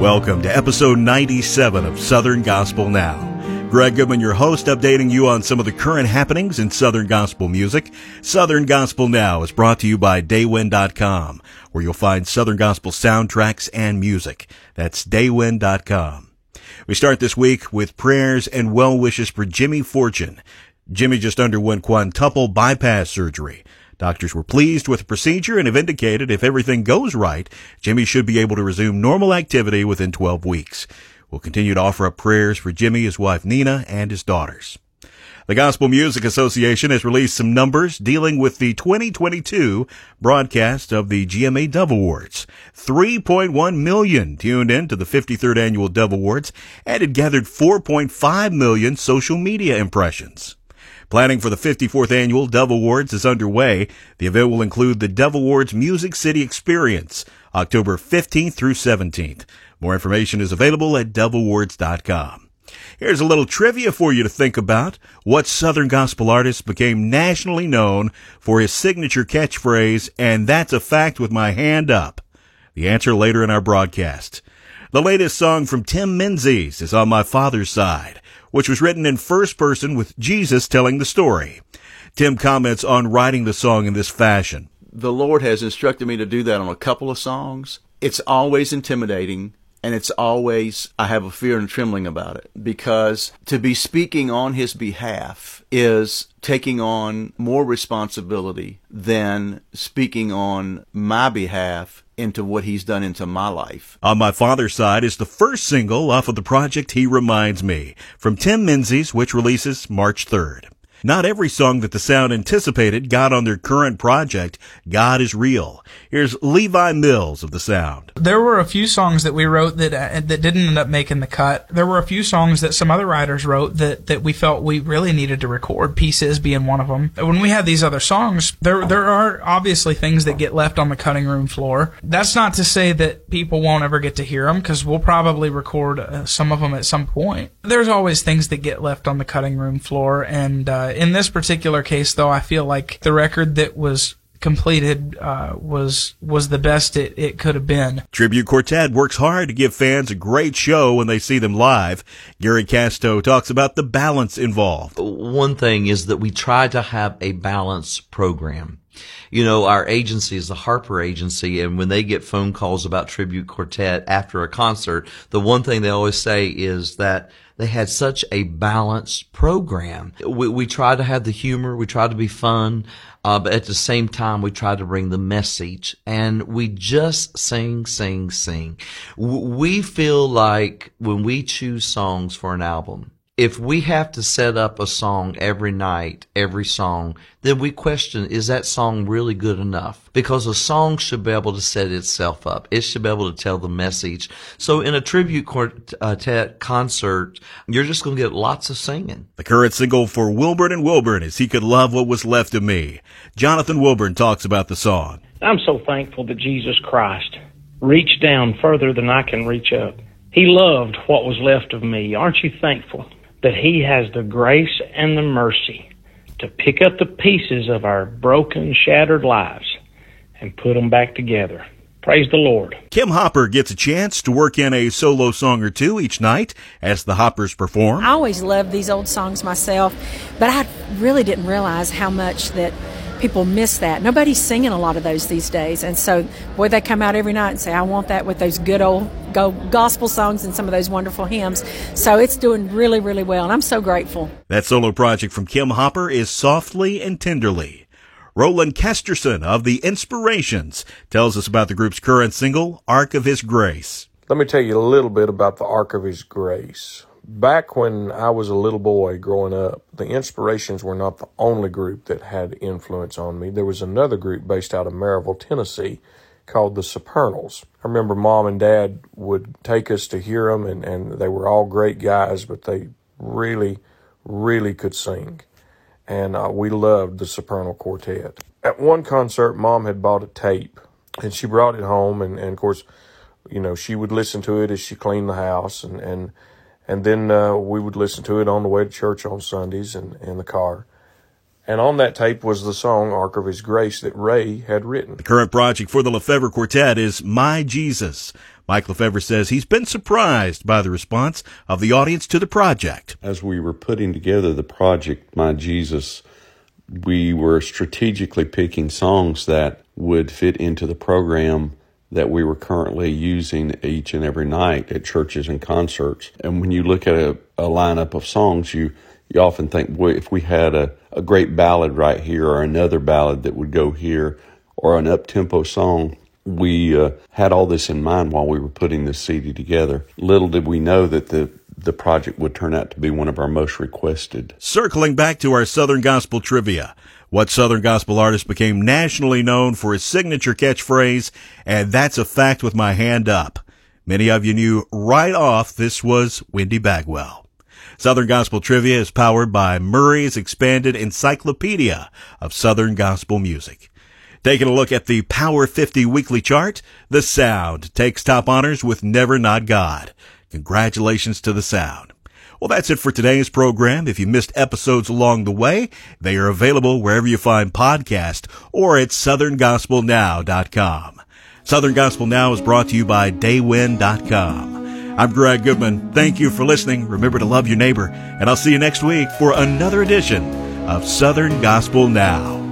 Welcome to episode 97 of Southern Gospel Now. Greg Goodman, your host, updating you on some of the current happenings in Southern Gospel music. Southern Gospel Now is brought to you by Daywind.com, where you'll find Southern Gospel soundtracks and music. That's Daywind.com. We start this week with prayers and well wishes for Jimmy Fortune. Jimmy just underwent quintuple bypass surgery. Doctors were pleased with the procedure and have indicated if everything goes right, Jimmy should be able to resume normal activity within 12 weeks. We'll continue to offer up prayers for Jimmy, his wife Nina, and his daughters. The Gospel Music Association has released some numbers dealing with the 2022 broadcast of the GMA Dove Awards. 3.1 million tuned in to the 53rd annual Dove Awards and it gathered 4.5 million social media impressions. Planning for the 54th annual Dove Awards is underway. The event will include the Dove Awards Music City Experience, October 15th through 17th. More information is available at doveawards.com. Here's a little trivia for you to think about. What Southern gospel artist became nationally known for his signature catchphrase, and that's a fact with my hand up? The answer later in our broadcast. The latest song from Tim Menzies is on my father's side which was written in first person with Jesus telling the story. Tim comments on writing the song in this fashion. The Lord has instructed me to do that on a couple of songs. It's always intimidating and it's always, I have a fear and trembling about it because to be speaking on his behalf is taking on more responsibility than speaking on my behalf into what he's done into my life. On My Father's Side is the first single off of the project He Reminds Me from Tim Menzies, which releases March 3rd. Not every song that the sound anticipated got on their current project, God is Real. Here's Levi Mills of the sound. There were a few songs that we wrote that uh, that didn't end up making the cut. There were a few songs that some other writers wrote that, that we felt we really needed to record. Pieces being one of them. When we have these other songs, there there are obviously things that get left on the cutting room floor. That's not to say that people won't ever get to hear them because we'll probably record uh, some of them at some point. There's always things that get left on the cutting room floor, and uh, in this particular case, though, I feel like the record that was completed uh, was was the best it, it could have been. Tribute Quartet works hard to give fans a great show when they see them live. Gary Casto talks about the balance involved. One thing is that we try to have a balanced program. You know, our agency is the Harper agency, and when they get phone calls about Tribute Quartet after a concert, the one thing they always say is that they had such a balanced program. We, we try to have the humor, we try to be fun, uh, but at the same time, we try to bring the message and we just sing, sing, sing. We feel like when we choose songs for an album, if we have to set up a song every night, every song, then we question, is that song really good enough? Because a song should be able to set itself up. It should be able to tell the message. So in a tribute quartet uh, concert, you're just going to get lots of singing. The current single for Wilburn and Wilburn is He Could Love What Was Left of Me. Jonathan Wilburn talks about the song. I'm so thankful that Jesus Christ reached down further than I can reach up. He loved what was left of me. Aren't you thankful? That He has the grace and the mercy to pick up the pieces of our broken, shattered lives and put them back together. Praise the Lord. Kim Hopper gets a chance to work in a solo song or two each night as the Hoppers perform. I always loved these old songs myself, but I really didn't realize how much that people miss that. Nobody's singing a lot of those these days. And so, boy, they come out every night and say, I want that with those good old go gospel songs and some of those wonderful hymns. So it's doing really, really well. And I'm so grateful. That solo project from Kim Hopper is Softly and Tenderly. Roland Kesterson of The Inspirations tells us about the group's current single, Ark of His Grace. Let me tell you a little bit about the Ark of His Grace back when I was a little boy growing up, the Inspirations were not the only group that had influence on me. There was another group based out of Maryville, Tennessee called the Supernals. I remember mom and dad would take us to hear them, and, and they were all great guys, but they really, really could sing. And uh, we loved the Supernal Quartet. At one concert, mom had bought a tape, and she brought it home, and, and of course, you know, she would listen to it as she cleaned the house, and, and and then uh, we would listen to it on the way to church on Sundays and in the car. And on that tape was the song Ark of His Grace that Ray had written. The current project for the Lefevre Quartet is My Jesus. Mike Lefevre says he's been surprised by the response of the audience to the project. As we were putting together the project, My Jesus, we were strategically picking songs that would fit into the program that we were currently using each and every night at churches and concerts. And when you look at a, a lineup of songs, you you often think, boy, if we had a, a great ballad right here or another ballad that would go here or an up tempo song, we uh, had all this in mind while we were putting this CD together. Little did we know that the the project would turn out to be one of our most requested. Circling back to our Southern Gospel trivia, what Southern Gospel artist became nationally known for his signature catchphrase, and that's a fact with my hand up. Many of you knew right off this was Wendy Bagwell. Southern Gospel Trivia is powered by Murray's Expanded Encyclopedia of Southern Gospel Music. Taking a look at the Power 50 weekly chart, The Sound takes top honors with Never Not God. Congratulations to The Sound. Well, that's it for today's program. If you missed episodes along the way, they are available wherever you find podcasts or at southerngospelnow.com. Southern Gospel Now is brought to you by Daywind.com. I'm Greg Goodman. Thank you for listening. Remember to love your neighbor, and I'll see you next week for another edition of Southern Gospel Now.